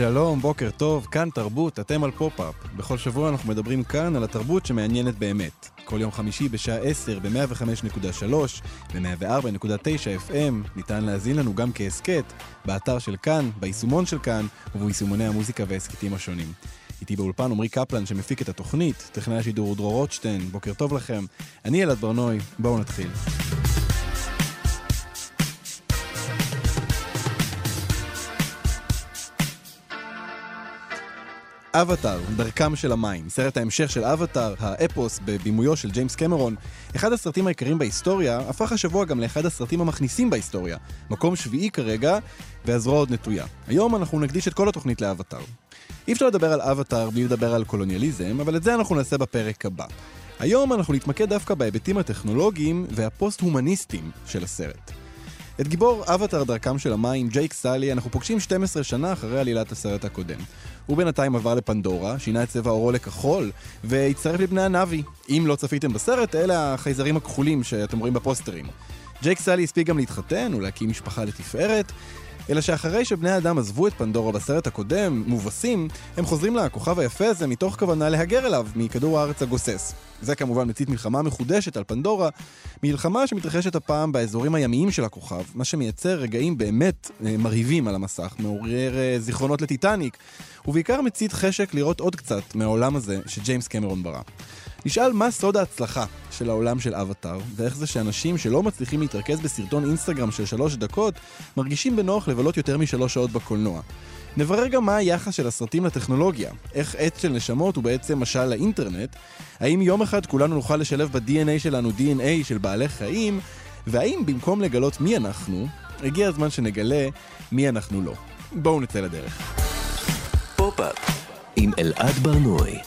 שלום, בוקר טוב, כאן תרבות, אתם על פופ-אפ. בכל שבוע אנחנו מדברים כאן על התרבות שמעניינת באמת. כל יום חמישי בשעה 10 ב-105.3 ו-104.9 FM ניתן להזין לנו גם כהסכת, באתר של כאן, ביישומון של כאן וביישומוני המוזיקה וההסכתים השונים. איתי באולפן עמרי קפלן שמפיק את התוכנית, טכנאי השידור דרור רוטשטיין, בוקר טוב לכם. אני אלעד ברנוי, בואו נתחיל. אבטאר, דרכם של המים, סרט ההמשך של אבטאר, האפוס בבימויו של ג'יימס קמרון, אחד הסרטים העיקריים בהיסטוריה, הפך השבוע גם לאחד הסרטים המכניסים בהיסטוריה. מקום שביעי כרגע, והזרוע עוד נטויה. היום אנחנו נקדיש את כל התוכנית לאבטאר. אי אפשר לדבר על אבטאר בלי לדבר על קולוניאליזם, אבל את זה אנחנו נעשה בפרק הבא. היום אנחנו נתמקד דווקא בהיבטים הטכנולוגיים והפוסט-הומניסטיים של הסרט. את גיבור אבטאר דרכם של המים, ג'ייק סאלי, אנחנו פוגשים 12 שנה אחרי עלילת הסרט הקודם. הוא בינתיים עבר לפנדורה, שינה את צבע עורו לכחול, והצטרף לבני הנאבי. אם לא צפיתם בסרט, אלה החייזרים הכחולים שאתם רואים בפוסטרים. ג'ייק סאלי הספיק גם להתחתן ולהקים משפחה לתפארת, אלא שאחרי שבני האדם עזבו את פנדורה בסרט הקודם, מובסים, הם חוזרים לכוכב היפה הזה מתוך כוונה להגר אליו מכדור הארץ הגוסס. זה כמובן מצית מלחמה מחודשת על פנדורה, מלחמה שמתרחשת הפעם באזורים הימיים של הכוכב, מה שמייצר רגעים באמת אה, מרהיבים על המסך, מעורר אה, זיכרונות לטיטניק, ובעיקר מצית חשק לראות עוד קצת מהעולם הזה שג'יימס קמרון ברא. נשאל מה סוד ההצלחה של העולם של אבטאר, ואיך זה שאנשים שלא מצליחים להתרכז בסרטון אינסטגרם של שלוש דקות, מרגישים בנוח לבלות יותר משלוש שעות בקולנוע. נברר גם מה היחס של הסרטים לטכנולוגיה, איך עץ של נשמות הוא בעצם משל לאינטרנט, האם יום אחד כולנו נוכל לשלב ב-DNA שלנו DNA של בעלי חיים, והאם במקום לגלות מי אנחנו, הגיע הזמן שנגלה מי אנחנו לא. בואו נצא לדרך. פופ-אפ עם אלעד ברנוי.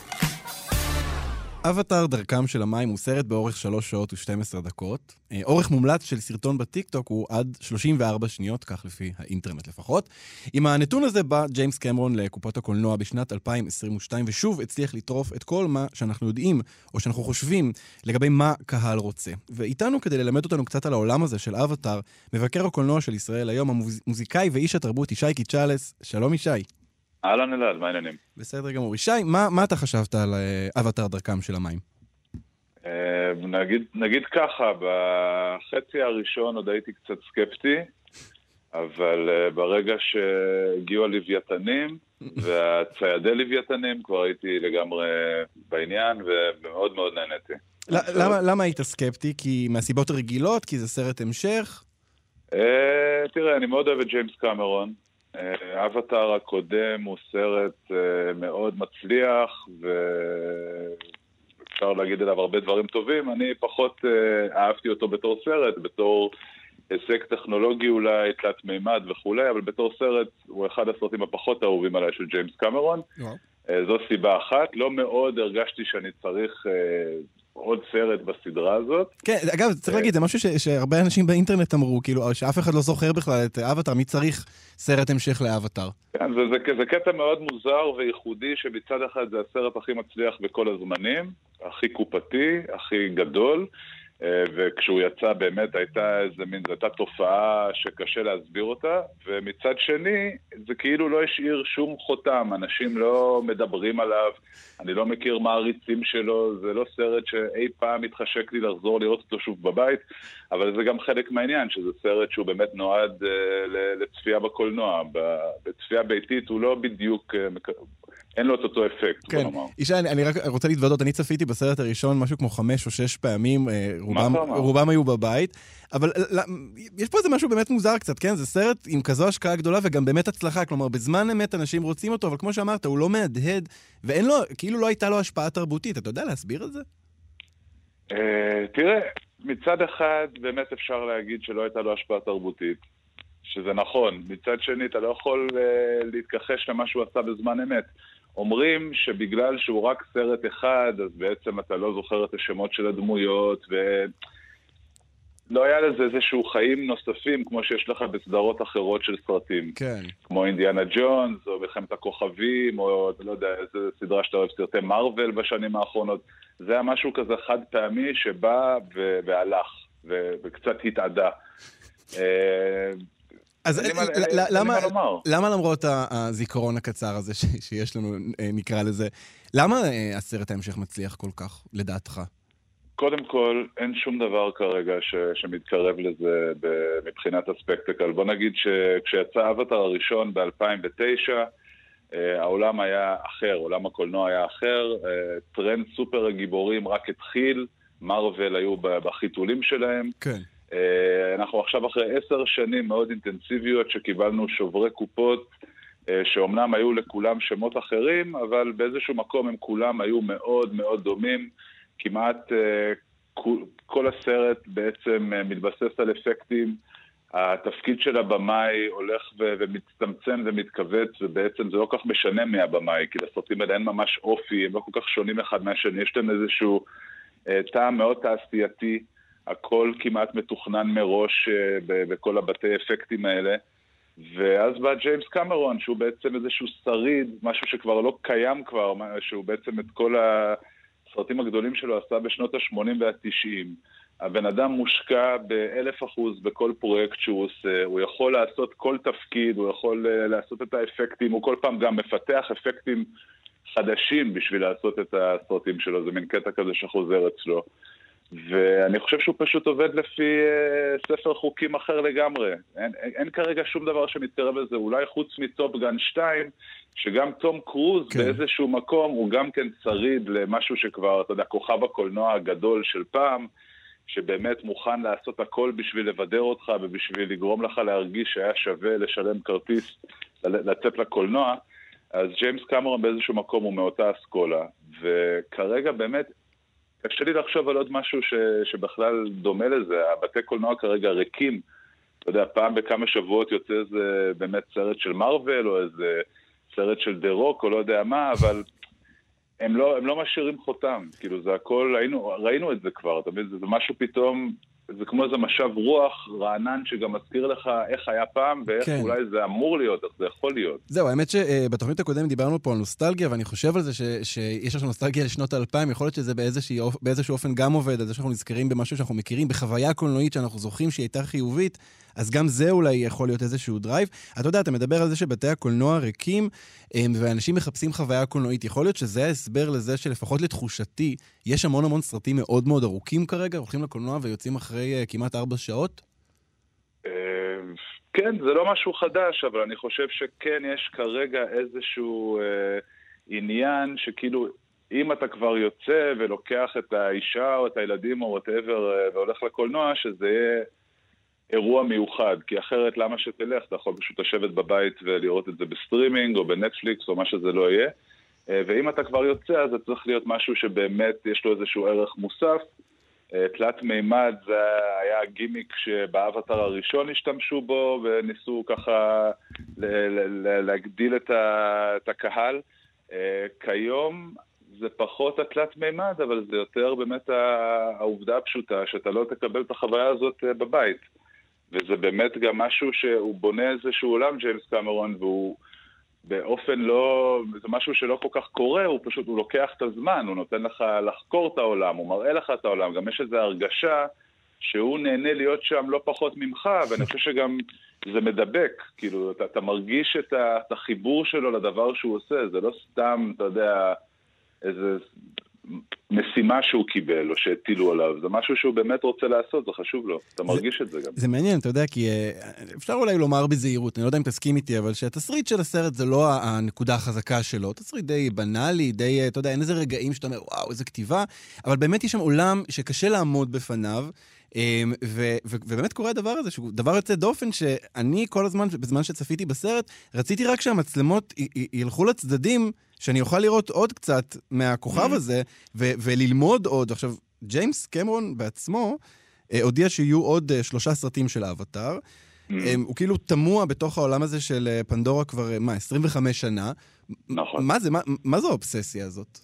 אבטאר דרכם של המים הוא סרט באורך 3 שעות ו-12 דקות. אה, אורך מומלץ של סרטון בטיקטוק הוא עד 34 שניות, כך לפי האינטרנט לפחות. עם הנתון הזה בא ג'יימס קמרון לקופות הקולנוע בשנת 2022, ושוב הצליח לטרוף את כל מה שאנחנו יודעים, או שאנחנו חושבים, לגבי מה קהל רוצה. ואיתנו כדי ללמד אותנו קצת על העולם הזה של אבטאר, מבקר הקולנוע של ישראל היום, המוזיקאי ואיש התרבות ישי קיצ'אלס. שלום ישי. אהלן אלעד, מה העניינים? בסדר גמור. ישי, מה, מה אתה חשבת על אה, אבטר דרכם של המים? אה, נגיד, נגיד ככה, בחצי הראשון עוד הייתי קצת סקפטי, אבל אה, ברגע שהגיעו הלוויתנים והציידי לוויתנים, כבר הייתי לגמרי בעניין ומאוד מאוד נהניתי. למה, למה היית סקפטי? כי מהסיבות הרגילות? כי זה סרט המשך? תראה, אני מאוד אוהב את ג'יימס קמרון. אבטאר הקודם הוא סרט אה, מאוד מצליח, ואפשר להגיד עליו הרבה דברים טובים. אני פחות אה, אהבתי אותו בתור סרט, בתור הישג טכנולוגי אולי, תלת מימד וכולי, אבל בתור סרט הוא אחד הסרטים הפחות אהובים עליי של ג'יימס קמרון. אה, זו סיבה אחת. לא מאוד הרגשתי שאני צריך עוד סרט בסדרה הזאת. כן, אגב, צריך להגיד, זה משהו שהרבה אנשים באינטרנט אמרו, כאילו, שאף אחד לא זוכר בכלל את אבטאר, מי צריך סרט המשך לאבטאר? כן, זה, זה, זה קטע מאוד מוזר וייחודי, שמצד אחד זה הסרט הכי מצליח בכל הזמנים, הכי קופתי, הכי גדול. אה, וכשהוא יצא באמת הייתה איזה מין, זו הייתה תופעה שקשה להסביר אותה, ומצד שני, זה כאילו לא השאיר שום חותם, אנשים לא מדברים עליו, אני לא מכיר מעריצים שלו, זה לא סרט שאי פעם התחשק לי לחזור לראות אותו שוב בבית, אבל זה גם חלק מהעניין, שזה סרט שהוא באמת נועד uh, לצפייה בקולנוע. בצפייה ביתית הוא לא בדיוק uh, אין לו את אותו אפקט, כן. בוא נאמר. ישי, אני, אני רק רוצה להתוודות, אני צפיתי בסרט הראשון משהו כמו חמש או שש פעמים, אה, רובם, רובם היו בבית, אבל לא, יש פה איזה משהו באמת מוזר קצת, כן? זה סרט עם כזו השקעה גדולה וגם באמת הצלחה, כלומר, בזמן אמת אנשים רוצים אותו, אבל כמו שאמרת, הוא לא מהדהד, ואין לו, כאילו לא הייתה לו השפעה תרבותית. אתה יודע להסביר את זה? אה, תראה, מצד אחד באמת אפשר להגיד שלא הייתה לו השפעה תרבותית. שזה נכון. מצד שני, אתה לא יכול uh, להתכחש למה שהוא עשה בזמן אמת. אומרים שבגלל שהוא רק סרט אחד, אז בעצם אתה לא זוכר את השמות של הדמויות, ו... לא היה לזה איזשהו חיים נוספים כמו שיש לך בסדרות אחרות של סרטים. כן. כמו אינדיאנה ג'ונס, או מלחמת הכוכבים, או לא יודע, איזה סדרה שאתה אוהב, סרטי מארוול בשנים האחרונות. זה היה משהו כזה חד פעמי שבא והלך, וקצת התאדה. אז למה- למרות הזיכרון הקצר הזה שיש לנו, אה, נקרא לזה, למה אה, הסרט ההמשך מצליח כל כך, לדעתך? קודם כל, אין שום דבר כרגע ש, שמתקרב לזה ב- מבחינת הספקטקל. בוא נגיד שכשיצא אבטר הראשון ב-2009, אה, העולם היה אחר, עולם הקולנוע היה אחר, אה, טרנד סופר הגיבורים רק התחיל, מארוול היו בחיתולים שלהם. כן. אה, אנחנו עכשיו אחרי עשר שנים מאוד אינטנסיביות שקיבלנו שוברי קופות, אה, שאומנם היו לכולם שמות אחרים, אבל באיזשהו מקום הם כולם היו מאוד מאוד דומים. כמעט אה, כל הסרט בעצם מתבסס על אפקטים. התפקיד של הבמאי הולך ו- ומצטמצם ומתכווץ, ובעצם זה לא כל כך משנה מי הבמאי, כי לסרטים האלה אין ממש אופי, הם לא כל כך שונים אחד מהשני, יש להם איזשהו אה, טעם מאוד תעשייתי, הכל כמעט מתוכנן מראש אה, בכל הבתי אפקטים האלה. ואז בא ג'יימס קמרון, שהוא בעצם איזשהו שריד, משהו שכבר לא קיים כבר, שהוא בעצם את כל הסרטים הגדולים שלו עשה בשנות ה-80 וה-90. הבן אדם מושקע באלף אחוז בכל פרויקט שהוא עושה, הוא יכול לעשות כל תפקיד, הוא יכול אה, לעשות את האפקטים, הוא כל פעם גם מפתח אפקטים חדשים בשביל לעשות את הסרטים שלו, זה מין קטע כזה שחוזר אצלו. ואני חושב שהוא פשוט עובד לפי אה, ספר חוקים אחר לגמרי. אין, אין, אין כרגע שום דבר שמתקרב לזה, אולי חוץ מטופגן 2, שגם תום קרוז כן. באיזשהו מקום הוא גם כן שריד למשהו שכבר, אתה יודע, כוכב הקולנוע הגדול של פעם, שבאמת מוכן לעשות הכל בשביל לבדר אותך ובשביל לגרום לך להרגיש שהיה שווה לשלם כרטיס לצאת לקולנוע. אז ג'יימס קמרון באיזשהו מקום הוא מאותה אסכולה, וכרגע באמת קשה לי לחשוב על עוד משהו ש, שבכלל דומה לזה. הבתי קולנוע כרגע ריקים. אתה יודע, פעם בכמה שבועות יוצא איזה באמת סרט של מארוול, או איזה סרט של דה רוק, או לא יודע מה, אבל הם לא, הם לא משאירים חותם. כאילו, זה הכל, היינו, ראינו את זה כבר, אתה מבין? זה משהו פתאום, זה כמו איזה משב רוח רענן שגם מזכיר לך איך היה פעם, ואיך כן. אולי זה אמור להיות, איך זה יכול להיות. זהו, האמת שבתוכנית הקודמת דיברנו פה על נוסטלגיה, ואני חושב על זה ש, שיש לנו נוסטלגיה לשנות האלפיים, יכול להיות שזה באיזושהי, אופ- באיזשהו אופן גם עובד, על זה שאנחנו נזכרים במשהו שאנחנו מכירים, בחוויה קולנועית שאנחנו זוכרים שהיא הייתה חיובית, אז גם זה אולי יכול להיות איזשהו drive. אתה יודע, אתה מדבר על זה שבתי הקולנוע ריקים, אמ, ואנשים מחפשים חוויה קולנועית. יכול להיות שזה ההסבר לזה שלפחות לתחושתי, יש המון המון סרטים מאוד מאוד ארוכים כרגע, הולכים לקולנוע ויוצאים אחרי אה, כמעט ארבע שעות? אה, כן, זה לא משהו חדש, אבל אני חושב שכן יש כרגע איזשהו אה, עניין שכאילו, אם אתה כבר יוצא ולוקח את האישה או את הילדים או whatever והולך לקולנוע, שזה יהיה אירוע מיוחד, כי אחרת למה שתלך? אתה יכול פשוט לשבת בבית ולראות את זה בסטרימינג או בנטפליקס או מה שזה לא יהיה. אה, ואם אתה כבר יוצא, אז זה צריך להיות משהו שבאמת יש לו איזשהו ערך מוסף. אה, תלת מימד זה היה הגימיק שבאבטר הראשון השתמשו בו וניסו ככה להגדיל את, ה- את הקהל. אה, כיום זה פחות התלת מימד, אבל זה יותר באמת העובדה הפשוטה שאתה לא תקבל את החוויה הזאת בבית. וזה באמת גם משהו שהוא בונה איזשהו עולם, ג'יימס קמרון, והוא באופן לא... זה משהו שלא כל כך קורה, הוא פשוט, הוא לוקח את הזמן, הוא נותן לך לחקור את העולם, הוא מראה לך את העולם, גם יש איזו הרגשה שהוא נהנה להיות שם לא פחות ממך, ואני חושב שגם זה מדבק, כאילו, אתה, אתה מרגיש את, ה, את החיבור שלו לדבר שהוא עושה, זה לא סתם, אתה יודע, איזה משימה שהוא קיבל או שהטילו עליו, זה משהו שהוא באמת רוצה לעשות, זה חשוב לו, אתה מרגיש את זה גם. זה מעניין, אתה יודע, כי אה, אפשר אולי לומר בזהירות, אני לא יודע אם תסכים איתי, אבל שהתסריט של הסרט זה לא הנקודה החזקה שלו. תסריט די בנאלי, די, אה, אתה יודע, אין איזה רגעים שאתה אומר, וואו, איזה כתיבה, אבל באמת יש שם עולם שקשה לעמוד בפניו. אמ, ו- ו- ובאמת קורה הדבר הזה, שהוא דבר יוצא דופן, שאני כל הזמן, בזמן שצפיתי בסרט, רציתי רק שהמצלמות י- י- ילכו לצדדים, שאני אוכל לראות עוד קצת מהכוכב הזה, ו- וללמוד עוד. עכשיו, ג'יימס קמרון בעצמו אה, הודיע שיהיו עוד אה, שלושה סרטים של האבטאר. הם, הוא כאילו תמוה בתוך העולם הזה של אה, פנדורה כבר, אה, מה, 25 שנה. נכון. מה זה, מה, מה זו האובססיה הזאת?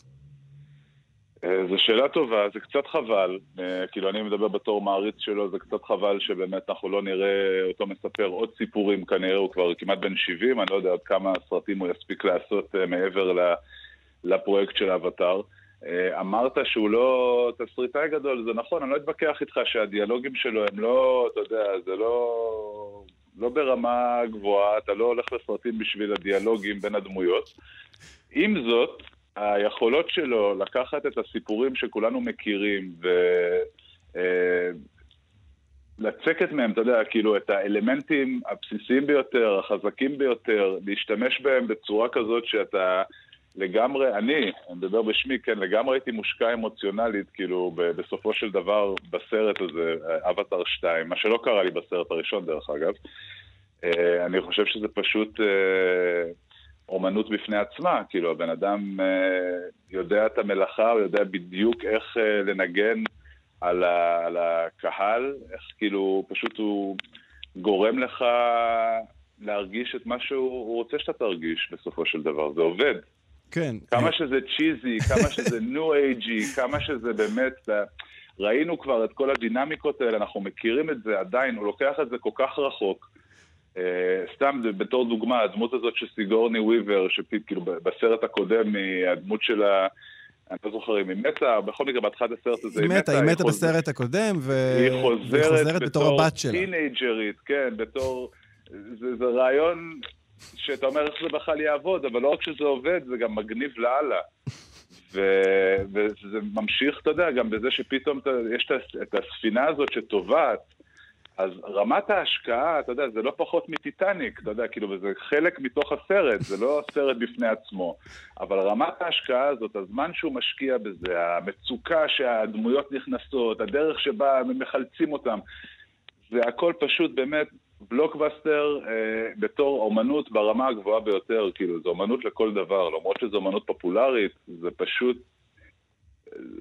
אה, זו שאלה טובה, זה קצת חבל, אה, כאילו אני מדבר בתור מעריץ שלו, זה קצת חבל שבאמת אנחנו לא נראה אותו מספר עוד סיפורים, כנראה הוא כבר כמעט בן 70, אני לא יודע עד כמה סרטים הוא יספיק לעשות אה, מעבר לפרויקט של האבטאר. אמרת שהוא לא תסריטאי גדול, זה נכון, אני לא אתווכח איתך שהדיאלוגים שלו הם לא, אתה יודע, זה לא, לא ברמה גבוהה, אתה לא הולך לסרטים בשביל הדיאלוגים בין הדמויות. עם זאת, היכולות שלו לקחת את הסיפורים שכולנו מכירים ו... אה, מהם, אתה יודע, כאילו את האלמנטים הבסיסיים ביותר, החזקים ביותר, להשתמש בהם בצורה כזאת שאתה לגמרי, אני, אני מדבר בשמי, כן, לגמרי הייתי מושקע אמוציונלית, כאילו, בסופו של דבר, בסרט הזה, אבטאר 2, מה שלא קרה לי בסרט הראשון, דרך אגב. אה, אני חושב שזה פשוט אה, אומנות בפני עצמה, כאילו, הבן אדם אה, יודע את המלאכה, הוא יודע בדיוק איך אה, לנגן על, ה, על הקהל, איך כאילו, פשוט הוא גורם לך להרגיש את מה שהוא רוצה שאתה תרגיש בסופו של דבר, זה עובד. כן. כמה שזה צ'יזי, כמה שזה ניו אייג'י, כמה שזה באמת... ראינו כבר את כל הדינמיקות האלה, אנחנו מכירים את זה עדיין, הוא לוקח את זה כל כך רחוק. Uh, סתם בתור דוגמה, הדמות הזאת של סיגורני וויבר, שכאילו בסרט הקודם היא הדמות של ה... אני לא זוכר אם היא מתה, בכל מקרה בהתחלת הסרט הזה היא מתה, היא מתה בסרט הקודם, והיא חוזרת בתור הבת שלה. טינג'רית, כן, בתור... זה, זה רעיון שאתה אומר איך זה בכלל יעבוד, אבל לא רק שזה עובד, זה גם מגניב לאללה. וזה ממשיך, אתה יודע, גם בזה שפתאום יש את הספינה הזאת שטובעת, אז רמת ההשקעה, אתה יודע, זה לא פחות מטיטניק, אתה יודע, כאילו, זה חלק מתוך הסרט, זה לא סרט בפני עצמו. אבל רמת ההשקעה הזאת, הזמן שהוא משקיע בזה, המצוקה שהדמויות נכנסות, הדרך שבה מחלצים אותם, זה הכל פשוט באמת בלוקבאסטר אה, בתור אומנות ברמה הגבוהה ביותר, כאילו, זו אומנות לכל דבר, למרות שזו אומנות פופולרית, זה פשוט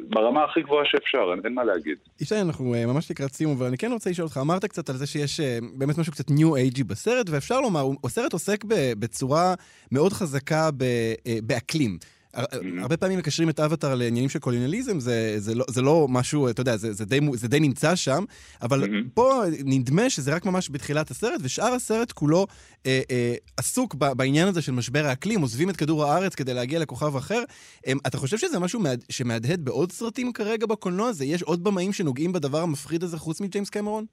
ברמה הכי גבוהה שאפשר, אין, מה להגיד. ישי, אנחנו uh, ממש לקראת סיום, אבל אני כן רוצה לשאול אותך, אמרת קצת על זה שיש uh, באמת משהו קצת ניו אייג'י בסרט, ואפשר לומר, הסרט עוסק בצורה מאוד חזקה uh, באקלים. Mm-hmm. הרבה פעמים מקשרים את אבטאר לעניינים של קולוניאליזם, זה, זה, לא, זה לא משהו, אתה יודע, זה, זה, די, זה די נמצא שם, אבל mm-hmm. פה נדמה שזה רק ממש בתחילת הסרט, ושאר הסרט כולו אה, אה, עסוק ב, בעניין הזה של משבר האקלים, עוזבים את כדור הארץ כדי להגיע לכוכב אחר. אה, אתה חושב שזה משהו מהד, שמהדהד בעוד סרטים כרגע בקולנוע הזה? יש עוד במאים שנוגעים בדבר המפחיד הזה חוץ מג'יימס קמרון?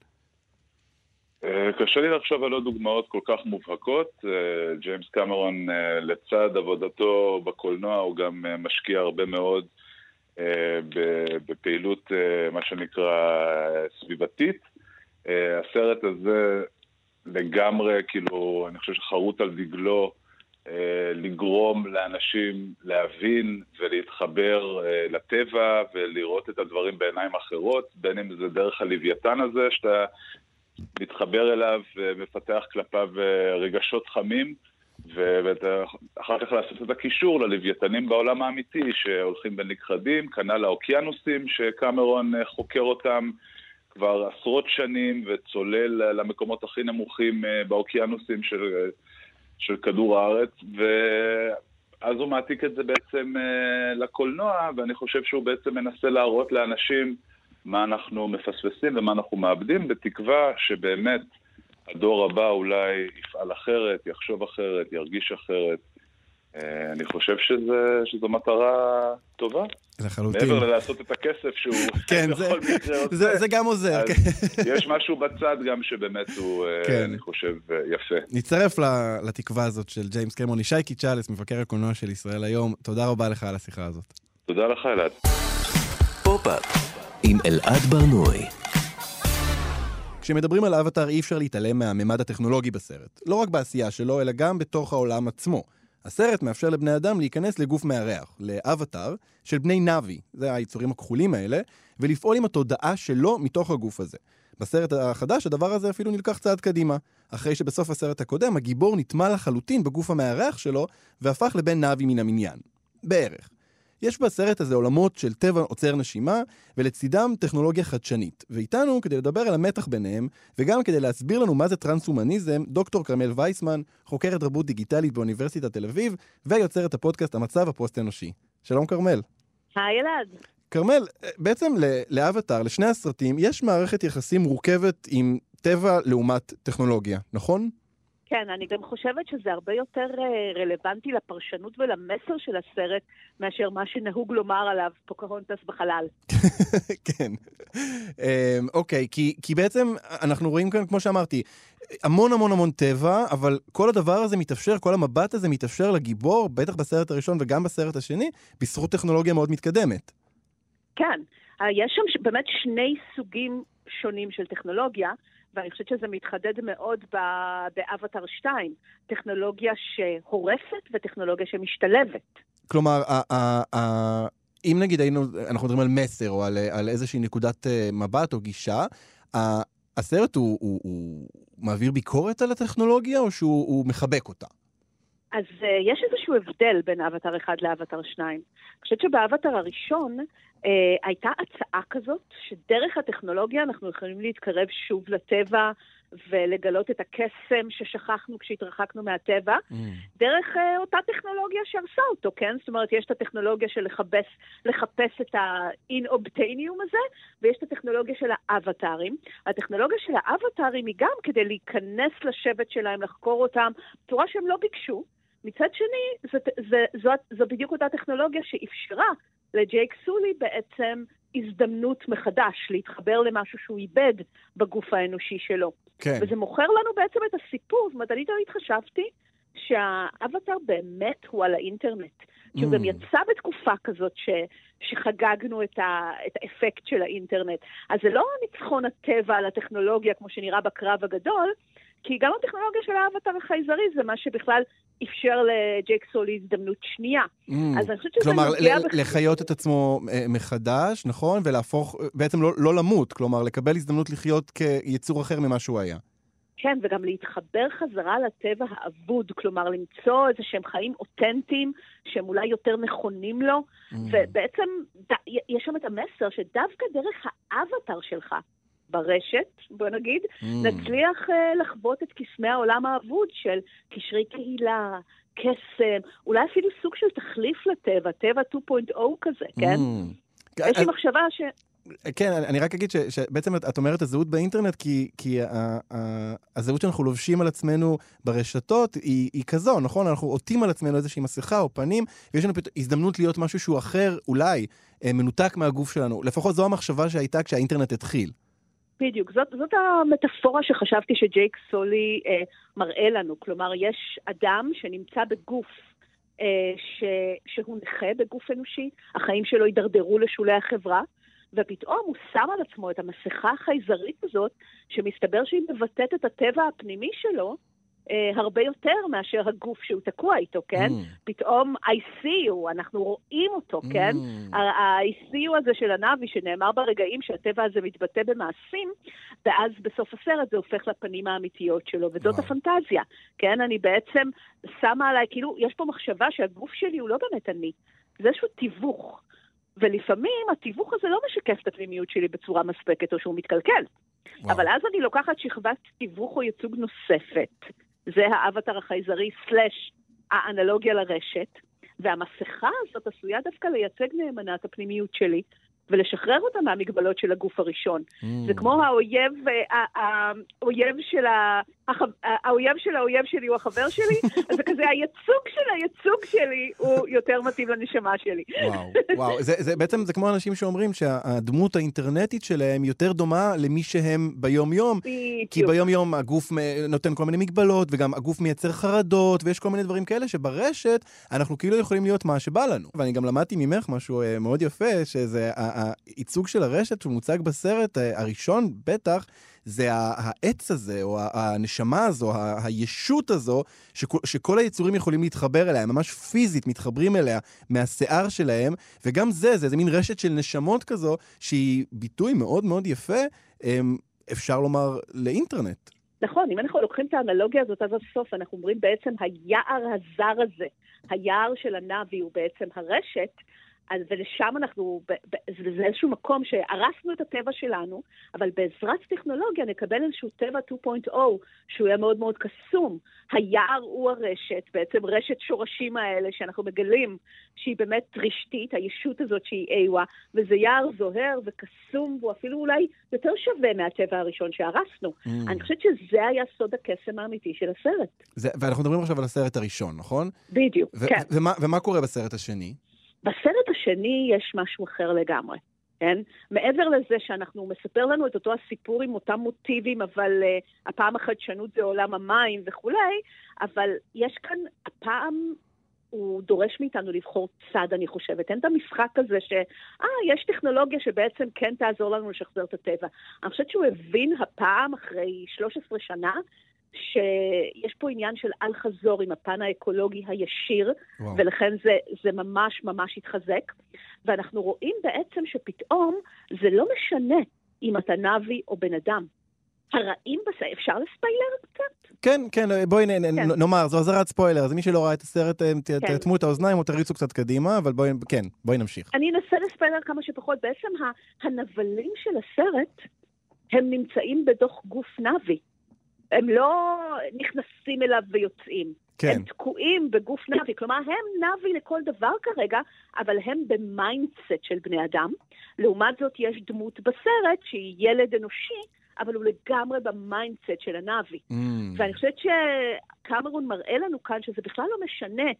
קשה לי לחשוב על עוד דוגמאות כל כך מובהקות. ג'יימס קמרון, לצד עבודתו בקולנוע, הוא גם משקיע הרבה מאוד בפעילות, מה שנקרא, סביבתית. הסרט הזה לגמרי, כאילו, אני חושב שחרוט על דגלו לגרום לאנשים להבין ולהתחבר לטבע ולראות את הדברים בעיניים אחרות, בין אם זה דרך הלוויתן הזה, שאתה... להתחבר אליו ומפתח כלפיו רגשות חמים, ואחר כך לעשות את הקישור ללוויתנים בעולם האמיתי שהולכים בין נכחדים, כנ"ל האוקיינוסים שקמרון חוקר אותם כבר עשרות שנים וצולל למקומות הכי נמוכים באוקיינוסים של, של כדור הארץ, ואז הוא מעתיק את זה בעצם לקולנוע, ואני חושב שהוא בעצם מנסה להראות לאנשים מה אנחנו מפספסים ומה אנחנו מאבדים, בתקווה שבאמת הדור הבא אולי יפעל אחרת, יחשוב אחרת, ירגיש אחרת. אני חושב שזה, שזו מטרה טובה. לחלוטין. מעבר ללעשות את הכסף שהוא כן, בכל זה, מקרה עושה. זה, זה גם עוזר. כן. יש משהו בצד גם שבאמת הוא, כן. אני חושב, יפה. נצטרף לתקווה הזאת של ג'יימס קמרון. ישי קיצ'אלס, מבקר הקולנוע של ישראל היום, תודה רבה לך על השיחה הזאת. תודה לך, אלעד. עם אלעד ברנועי. כשמדברים על אבטאר אי אפשר להתעלם מהממד הטכנולוגי בסרט. לא רק בעשייה שלו, אלא גם בתוך העולם עצמו. הסרט מאפשר לבני אדם להיכנס לגוף מארח, לאבטאר, של בני נאבי, זה היצורים הכחולים האלה, ולפעול עם התודעה שלו מתוך הגוף הזה. בסרט החדש הדבר הזה אפילו נלקח צעד קדימה. אחרי שבסוף הסרט הקודם הגיבור נטמע לחלוטין בגוף המארח שלו, והפך לבן נאבי מן המניין. בערך. יש בסרט הזה עולמות של טבע עוצר נשימה, ולצידם טכנולוגיה חדשנית. ואיתנו, כדי לדבר על המתח ביניהם, וגם כדי להסביר לנו מה זה טרנס-הומניזם, דוקטור כרמל וייסמן, חוקרת תרבות דיגיטלית באוניברסיטת תל אביב, ויוצרת הפודקאסט המצב הפוסט-אנושי. שלום כרמל. היי אלעד. כרמל, בעצם לאבטאר, לשני הסרטים, יש מערכת יחסים מורכבת עם טבע לעומת טכנולוגיה, נכון? כן, אני גם חושבת שזה הרבה יותר אה, רלוונטי לפרשנות ולמסר של הסרט מאשר מה שנהוג לומר עליו פוקהונטס בחלל. כן. אמ, אוקיי, כי, כי בעצם אנחנו רואים כאן, כמו שאמרתי, המון המון המון טבע, אבל כל הדבר הזה מתאפשר, כל המבט הזה מתאפשר לגיבור, בטח בסרט הראשון וגם בסרט השני, בזכות טכנולוגיה מאוד מתקדמת. כן, אה, יש שם באמת שני סוגים שונים של טכנולוגיה. ואני חושבת שזה מתחדד מאוד באבטר 2, טכנולוגיה שהורסת וטכנולוגיה שמשתלבת. כלומר, אם נגיד היינו, אנחנו מדברים על מסר או על, על איזושהי נקודת אה, מבט או גישה, הסרט הוא, הוא, הוא מעביר ביקורת על הטכנולוגיה או שהוא מחבק אותה? אז uh, יש איזשהו הבדל בין אבטר 1 לאבטר 2. אני חושבת שבאבטר הראשון uh, הייתה הצעה כזאת, שדרך הטכנולוגיה אנחנו יכולים להתקרב שוב לטבע ולגלות את הקסם ששכחנו כשהתרחקנו מהטבע, mm. דרך uh, אותה טכנולוגיה שהרסה אותו, כן? זאת אומרת, יש את הטכנולוגיה של לחפש, לחפש את ה-in-obtainium הזה, ויש את הטכנולוגיה של האבטרים. הטכנולוגיה של האבטרים היא גם כדי להיכנס לשבט שלהם, לחקור אותם, בצורה שהם לא ביקשו. מצד שני, זו, זו, זו, זו בדיוק אותה טכנולוגיה שאפשרה לג'ייק סולי בעצם הזדמנות מחדש, להתחבר למשהו שהוא איבד בגוף האנושי שלו. כן. וזה מוכר לנו בעצם את הסיפור, זאת אומרת, אני תמיד חשבתי שהאבטר באמת הוא על האינטרנט. כי הוא mm. גם יצא בתקופה כזאת ש, שחגגנו את, ה, את האפקט של האינטרנט. אז זה לא ניצחון הטבע על הטכנולוגיה כמו שנראה בקרב הגדול, כי גם הטכנולוגיה של האבטר החייזרי זה מה שבכלל אפשר לג'ייק סולי הזדמנות שנייה. Mm, אז אני חושבת שזה כלומר, נוגע... כלומר, בח... לחיות את עצמו אה, מחדש, נכון? ולהפוך, בעצם לא, לא למות, כלומר, לקבל הזדמנות לחיות כיצור אחר ממה שהוא היה. כן, וגם להתחבר חזרה לטבע האבוד, כלומר למצוא איזה שהם חיים אותנטיים שהם אולי יותר נכונים לו, mm. ובעצם ד... יש שם את המסר שדווקא דרך האבטר שלך, ברשת, בוא נגיד, mm. נצליח uh, לחוות את קסמי העולם האבוד של קשרי קהילה, קסם, אולי אפילו סוג של תחליף לטבע, טבע 2.0 כזה, כן? Mm. יש לי מחשבה ש... כן, אני רק אגיד שבעצם את אומרת הזהות באינטרנט, כי, כי הזהות שאנחנו לובשים על עצמנו ברשתות היא, היא כזו, נכון? אנחנו עוטים על עצמנו איזושהי מסכה או פנים, ויש לנו פתאום הזדמנות להיות משהו שהוא אחר, אולי, אה, מנותק מהגוף שלנו. לפחות זו המחשבה שהייתה כשהאינטרנט התחיל. בדיוק, זאת, זאת המטאפורה שחשבתי שג'ייק סולי אה, מראה לנו. כלומר, יש אדם שנמצא בגוף אה, ש, שהוא נכה בגוף אנושי, החיים שלו הידרדרו לשולי החברה, ופתאום הוא שם על עצמו את המסכה החייזרית הזאת, שמסתבר שהיא מבטאת את הטבע הפנימי שלו, אה, הרבה יותר מאשר הגוף שהוא תקוע איתו, כן? Mm. פתאום I see you, אנחנו רואים אותו, mm. כן? ה-I see you הזה של הנאבי, שנאמר ברגעים שהטבע הזה מתבטא במעשים, ואז בסוף הסרט זה הופך לפנים האמיתיות שלו, וזאת wow. הפנטזיה, כן? אני בעצם שמה עליי, כאילו, יש פה מחשבה שהגוף שלי הוא לא באמת אני, זה איזשהו תיווך. ולפעמים התיווך הזה לא משקף את הפנימיות שלי בצורה מספקת או שהוא מתקלקל. וואו. אבל אז אני לוקחת שכבת תיווך או ייצוג נוספת, זה האבטר החייזרי סלאש האנלוגיה לרשת, והמסכה הזאת עשויה דווקא לייצג נאמנה את הפנימיות שלי, ולשחרר אותה מהמגבלות של הגוף הראשון. Mm. זה כמו האויב, אה, האויב של ה... האויב של האויב שלי הוא החבר שלי, אז זה כזה הייצוג של הייצוג שלי הוא יותר מתאים לנשמה שלי. וואו, וואו, זה, זה בעצם זה כמו אנשים שאומרים שהדמות האינטרנטית שלהם יותר דומה למי שהם ביום-יום, כי ביום-יום הגוף נותן כל מיני מגבלות, וגם הגוף מייצר חרדות, ויש כל מיני דברים כאלה שברשת אנחנו כאילו יכולים להיות מה שבא לנו. ואני גם למדתי ממך משהו אה, מאוד יפה, שזה הייצוג של הרשת שמוצג בסרט אה, הראשון, בטח, זה העץ הזה, או הנשמה הזו, הישות הזו, שכל, היצורים יכולים להתחבר אליה, הם ממש פיזית מתחברים אליה מהשיער שלהם, וגם זה, זה איזה מין רשת של נשמות כזו, שהיא ביטוי מאוד מאוד יפה, אמ, אפשר לומר, לאינטרנט. נכון, אם אנחנו לוקחים את האנלוגיה הזאת עד הסוף, אנחנו אומרים בעצם היער הזר הזה, היער של הנאבי הוא בעצם הרשת, אז, ולשם אנחנו, זה איזשהו מקום שהרסנו את הטבע שלנו, אבל בעזרת טכנולוגיה נקבל איזשהו טבע 2.0, שהוא יהיה מאוד מאוד קסום. היער הוא הרשת, בעצם רשת שורשים האלה שאנחנו מגלים שהיא באמת רשתית, הישות הזאת שהיא איווה, וזה יער זוהר וקסום, והוא אפילו אולי יותר שווה מהטבע הראשון שהרסנו. Mm. אני חושבת שזה היה סוד הקסם האמיתי של הסרט. זה, ואנחנו מדברים עכשיו על הסרט הראשון, נכון? בדיוק, כן. ומה, ומה קורה בסרט השני? בסרט השני יש משהו אחר לגמרי, כן? מעבר לזה שאנחנו, מספר לנו את אותו הסיפור עם אותם מוטיבים, אבל uh, הפעם החדשנות זה עולם המים וכולי, אבל יש כאן, הפעם הוא דורש מאיתנו לבחור צד, אני חושבת. אין את המשחק הזה ש... אה, יש טכנולוגיה שבעצם כן תעזור לנו לשחזר את הטבע. אני חושבת שהוא הבין הפעם, אחרי 13 שנה, שיש פה עניין של אל-חזור עם הפן האקולוגי הישיר, וואו. ולכן זה, זה ממש ממש התחזק. ואנחנו רואים בעצם שפתאום זה לא משנה אם אתה נבי או בן אדם. הרעים בסרט, אפשר לספיילר קצת? כן, כן, בואי נ, כן. נאמר, זו אזהרת ספוילר, אז מי שלא ראה את הסרט, אה, כן. תאטמו את האוזניים או תריצו קצת קדימה, אבל בואי, כן, בואי נמשיך. אני אנסה לספיילר כמה שפחות. בעצם הנבלים של הסרט, הם נמצאים בתוך גוף נאבי. הם לא נכנסים אליו ויוצאים. כן. הם תקועים בגוף נאבי, כלומר הם נאבי לכל דבר כרגע, אבל הם ב mindset של בני אדם. לעומת זאת יש דמות בסרט שהיא ילד אנושי, אבל הוא לגמרי ב mindset של הנאבי. אממ. ואני חושבת שקמרון מראה לנו כאן שזה בכלל לא משנה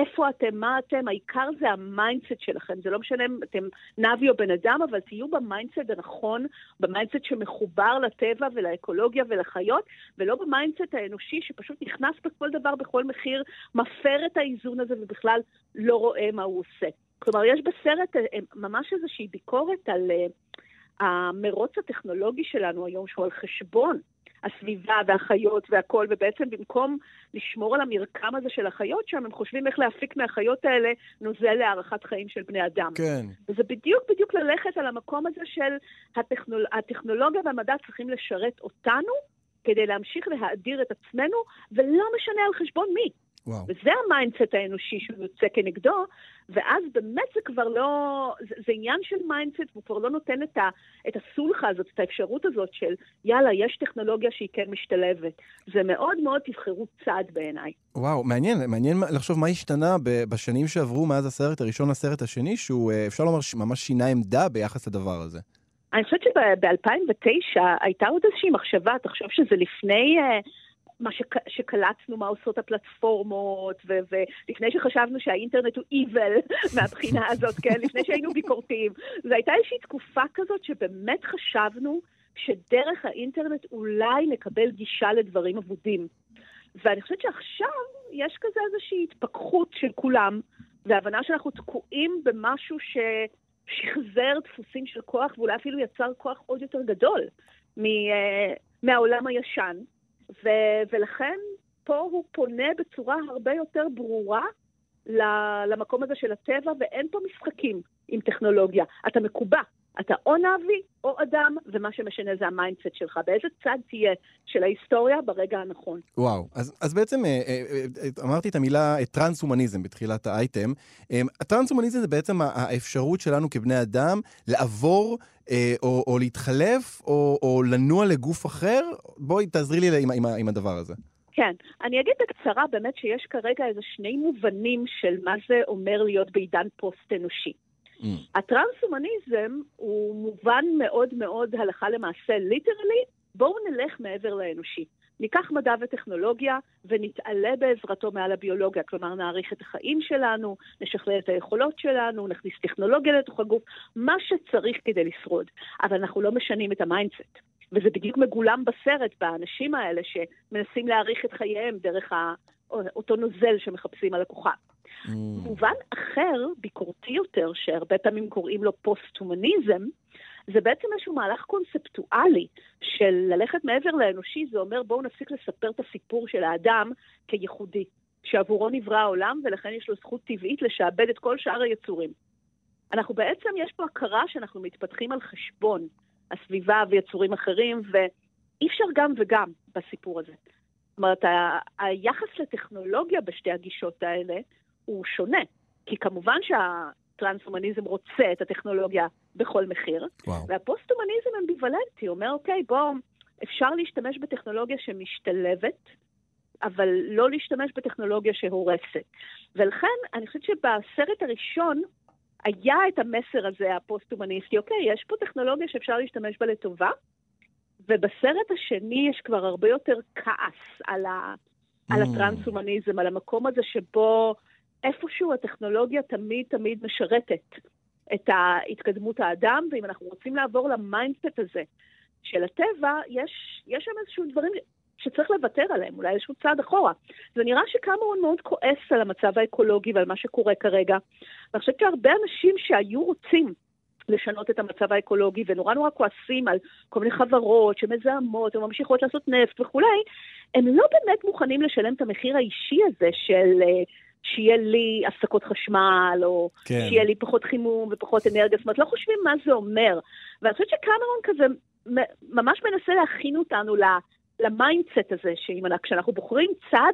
איפה אתם, מה אתם, העיקר זה ה mindset שלכם. זה לא משנה אם אתם נאבי או בן אדם, אבל תהיו ב mindset הנכון, ב mindset שמחובר לטבע ולאקולוגיה ולחיות, ולא ב mindset האנושי שפשוט נכנס בכל דבר, בכל מחיר, מפר את האיזון הזה ובכלל לא רואה מה הוא עושה. כלומר, יש בסרט אה, ממש איזושהי ביקורת על אה, המרוץ הטכנולוגי שלנו היום, שהוא על חשבון הסביבה והחיות והכול, ובעצם במקום לשמור על המרקם הזה של החיות שם, הם חושבים איך להפיק מהחיות האלה נוזל להארכת חיים של בני אדם. כן. וזה בדיוק בדיוק ללכת על המקום הזה של הטכנול... הטכנולוגיה והמדע צריכים לשרת אותנו כדי להמשיך להאדיר את עצמנו, ולא משנה על חשבון מי. וואו. וזה ה mindset האנושי שהוא יוצא כנגדו, ואז באמת זה כבר לא, זה, זה עניין של mindset, והוא כבר לא נותן את, ה, את הסולחה הזאת, את האפשרות הזאת של יאללה, יש טכנולוגיה שהיא כן משתלבת. זה מאוד מאוד תבחרו צד בעיניי. וואו, מעניין, מעניין לחשוב מה השתנה בשנים שעברו מאז הסרט הראשון לסרט השני, שהוא, אה, אפשר לומר, ממש שינה עמדה ביחס לדבר הזה. אני חושבת שב-2009 הייתה עוד איזושהי מחשבה, תחשוב שזה לפני... אה, מה שק, שקלטנו, מה עושות הפלטפורמות, ו, ולפני שחשבנו שהאינטרנט הוא evil מהבחינה הזאת, כן? לפני שהיינו ביקורתיים. זו הייתה איזושהי תקופה כזאת שבאמת חשבנו שדרך האינטרנט אולי נקבל גישה לדברים אבודים. ואני חושבת שעכשיו יש כזה איזושהי התפכחות של כולם, והבנה שאנחנו תקועים במשהו ששחזר דפוסים של כוח, ואולי אפילו יצר כוח עוד יותר גדול מ, uh, מהעולם הישן. ו- ולכן פה הוא פונה בצורה הרבה יותר ברורה למקום הזה של הטבע, ואין פה משחקים עם טכנולוגיה. אתה מקובע. אתה או נאבי או אדם, ומה שמשנה זה ה mindset שלך. באיזה צד תהיה של ההיסטוריה ברגע הנכון. וואו, אז, אז בעצם אה, אה, אה, אמרתי את המילה טרנס-הומניזם בתחילת האייטם. הטרנס-הומניזם זה בעצם האפשרות שלנו כבני אדם לעבור או, או להתחלף או, או לנוע לגוף אחר. בואי תעזרי לי עם, עם, עם הדבר הזה. כן, אני אגיד בקצרה באמת שיש כרגע איזה שני מובנים של מה זה אומר להיות בעידן פוסט-אנושי. אממ. הטרנס-הומניזם הוא מובן מאוד מאוד הלכה למעשה, literally, בואו נלך מעבר לאנושי. ניקח מדע וטכנולוגיה ונתעלה בעזרתו מעל הביולוגיה, כלומר נאריך את החיים שלנו, נשכלל את היכולות שלנו, נכניס טכנולוגיה לתוך הגוף, מה שצריך כדי לשרוד. אבל אנחנו לא משנים את ה mindset. וזה בדיוק מגולם בסרט, באנשים האלה שמנסים להעריך את חייהם דרך אותו נוזל שמחפשים על הכוכב. Mm. מובן אחר, ביקורתי יותר, שהרבה פעמים קוראים לו פוסט-הומניזם, זה בעצם איזשהו מהלך קונספטואלי של ללכת מעבר לאנושי, זה אומר בואו נפסיק לספר את הסיפור של האדם כייחודי, שעבורו נברא העולם ולכן יש לו זכות טבעית לשעבד את כל שאר היצורים. אנחנו בעצם, יש פה הכרה שאנחנו מתפתחים על חשבון הסביבה ויצורים אחרים, ואי אפשר גם וגם בסיפור הזה. אומרת, היחס לטכנולוגיה בשתי הגישות האלה הוא שונה. כי כמובן הטרנס-הומניזם רוצה את הטכנולוגיה בכל מחיר. וואו. והפוסט-הומניזם אמביוולנטי, אומר, אוקיי, בואו, אפשר להשתמש בטכנולוגיה שמשתלבת, אבל לא להשתמש בטכנולוגיה שהורסת. ולכן, אני חושבת שבסרט הראשון היה את המסר הזה, הפוסט-הומניסטי, אוקיי, יש פה טכנולוגיה שאפשר להשתמש בה לטובה, ובסרט השני יש כבר הרבה יותר כעס על, ה, על אממ. הטרנס-הומניזם, על המקום הזה שבו איפשהו הטכנולוגיה תמיד תמיד משרתת את התקדמות האדם, ואם אנחנו רוצים לעבור ל mindset הזה של הטבע, יש, יש שם איזשהו דברים שצריך לוותר עליהם, אולי איזשהו צעד אחורה. זה נראה שקמרון מאוד כועס על המצב האקולוגי ועל מה שקורה כרגע. ואני חושבת שהרבה אנשים שהיו רוצים לשנות את המצב האקולוגי, ונורא נורא כועסים על כל מיני חברות שמזהמות וממשיכות לעשות נפט וכולי, הם לא באמת מוכנים לשלם את המחיר האישי הזה של אה, שיהיה לי הפסקות חשמל, או כן. שיהיה לי פחות חימום ופחות אנרגיה, זאת אומרת, לא חושבים מה זה אומר. ואני חושבת שקמרון כזה ממש מנסה להכין אותנו ל mindset הזה, שכשאנחנו בוחרים צד,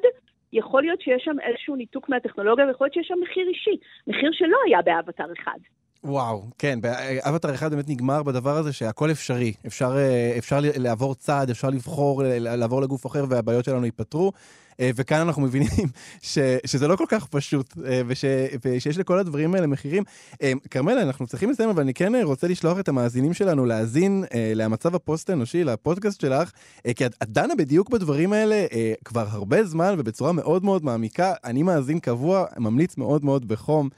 יכול להיות שיש שם איזשהו ניתוק מהטכנולוגיה, ויכול להיות שיש שם מחיר אישי, מחיר שלא היה באבטר אחד. וואו, כן, באבטר אחד באמת נגמר בדבר הזה שהכל אפשרי. אפשר, אה, אפשר לעבור צד, אפשר לבחור, ל- לעבור לגוף אחר והבעיות שלנו ייפתרו. אה, וכאן אנחנו מבינים ש, שזה לא כל כך פשוט, אה, וש, ושיש לכל הדברים האלה מחירים. אה, כרמלה, אנחנו צריכים לסיים, אבל אני כן אה, רוצה לשלוח את המאזינים שלנו להאזין אה, למצב הפוסט-אנושי, לפודקאסט שלך, אה, כי את, דנה בדיוק בדברים האלה אה, כבר הרבה זמן ובצורה מאוד מאוד מעמיקה. אני מאזין קבוע, ממליץ מאוד מאוד בחום.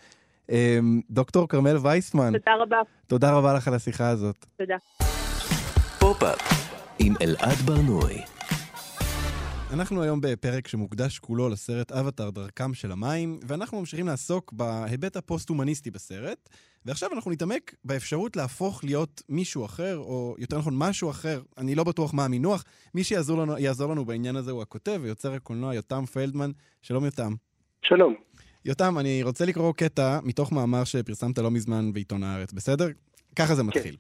אה, דוקטור כרמל וייסמן, תודה רבה. תודה רבה לך על השיחה הזאת. תודה. עם אלעד ברנועי. אנחנו היום בפרק שמוקדש כולו לסרט אבטאר דרכם של המים, ואנחנו ממשיכים לעסוק בהיבט הפוסט-הומניסטי בסרט, ועכשיו אנחנו נתעמק באפשרות להפוך להיות מישהו אחר, או יותר נכון משהו אחר, אני לא בטוח מה המינוח, מי שיעזור לנו, לנו בעניין הזה הוא הכותב ויוצר הקולנוע יותם פלדמן. שלום יותם. שלום. יותם, אני רוצה לקרוא קטע מתוך מאמר שפרסמת לא מזמן בעיתון הארץ, בסדר? ככה זה מתחיל.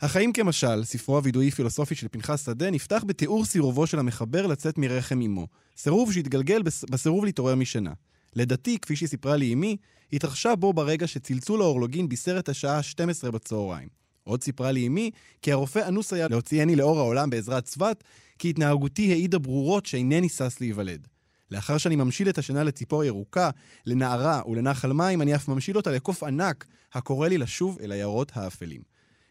החיים כמשל, ספרו הווידואי פילוסופי של פנחס שדה, נפתח בתיאור סירובו של המחבר לצאת מרחם אמו. סירוב שהתגלגל בס- בסירוב להתעורר משינה. לידתי, כפי שהיא סיפרה לי אמי, התרחשה בו ברגע שצלצול האורלוגין בישר את השעה 12 בצהריים. עוד סיפרה לי אמי, כי הרופא אנוס היה להוציאני לאור העולם בעזרת צבת, כי התנהגותי העידה ברורות שאינני שש להיוולד. לאחר שאני ממשיל את השינה לציפור ירוקה, לנערה ולנחל מים, אני אף ממשיל אותה לקוף ענק, הקורא לי לשוב אל היערות האפלים.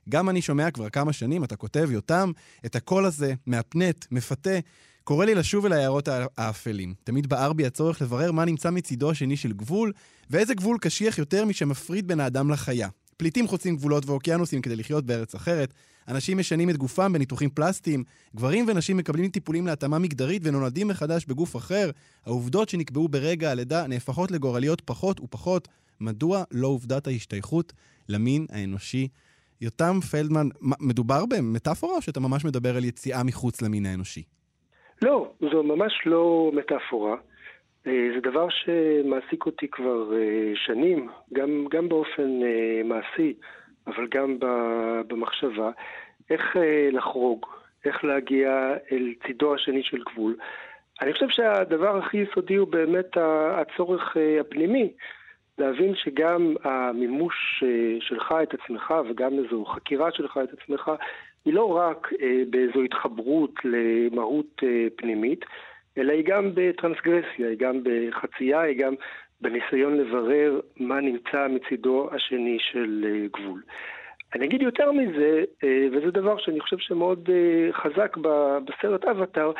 גם אני שומע כבר כמה שנים, אתה כותב, יותם, את הקול הזה, מהפנט, מפתה, קורא לי לשוב אל היערות הא- האפלים. תמיד בער בי הצורך לברר מה נמצא מצידו השני של גבול, ואיזה גבול קשיח יותר משמפריד בין האדם לחיה. פליטים חוצים גבולות ואוקיינוסים כדי לחיות בארץ אחרת, אנשים משנים את גופם בניתוחים פלסטיים, גברים ונשים מקבלים טיפולים להתאמה מגדרית ונולדים מחדש בגוף אחר, העובדות שנקבעו ברגע הלידה נהפכות לגורליות פחות ופחות, מדוע לא עובדת ההשתייכות למין האנושי? יותם פלדמן, מדובר במטאפורה או שאתה ממש מדבר על יציאה מחוץ למין האנושי? לא, זו ממש לא מטאפורה. אה, זה דבר שמעסיק אותי כבר אה, שנים, גם, גם באופן אה, מעשי, אבל גם במחשבה, איך לחרוג, איך להגיע אל צידו השני של גבול. אני חושב שהדבר הכי יסודי הוא באמת הצורך הפנימי, להבין שגם המימוש שלך את עצמך וגם איזו חקירה שלך את עצמך היא לא רק באיזו התחברות למהות פנימית, אלא היא גם בטרנסגרסיה, היא גם בחצייה, היא גם בניסיון לברר מה נמצא מצידו השני של אה, גבול. אני אגיד יותר מזה, אה, וזה דבר שאני חושב שמאוד אה, חזק בסרט אבטאר,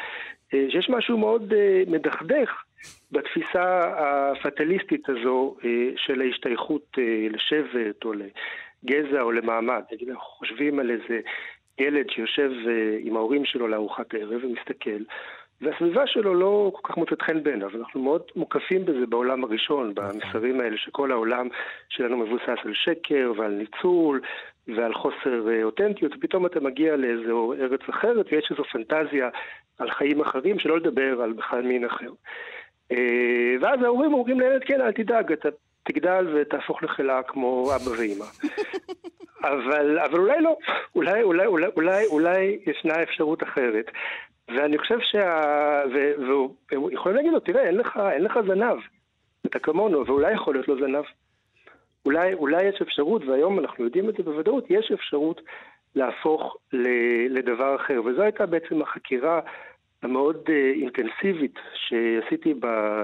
שיש משהו מאוד מדכדך בתפיסה הפטליסטית הזו של ההשתייכות לשבט או לגזע או למעמד. נגיד, אנחנו חושבים על איזה ילד שיושב עם ההורים שלו לארוחת ערב ומסתכל, והסביבה שלו לא כל כך מוצאת חן בעיניו. אנחנו מאוד מוקפים בזה בעולם הראשון, במסרים האלה שכל העולם שלנו מבוסס על שקר ועל ניצול ועל חוסר אה, אותנטיות, ופתאום אתה מגיע לאיזו ארץ אחרת ויש איזו פנטזיה על חיים אחרים, שלא לדבר על בכלל מין אחר. אה, ואז ההורים אומרים לילד, כן, אל תדאג, אתה תגדל ותהפוך לחלה כמו אבא ואימא. אבל, אבל אולי לא, אולי, אולי, אולי, אולי, אולי ישנה אפשרות אחרת. ואני חושב שה... ו... והם יכולים להגיד לו, תראה, אין לך, אין לך זנב. אתה כמונו, ואולי יכול להיות לו זנב. אולי, אולי יש אפשרות, והיום אנחנו יודעים את זה בוודאות, יש אפשרות להפוך לדבר אחר. וזו הייתה בעצם החקירה המאוד אה, אינטנסיבית שעשיתי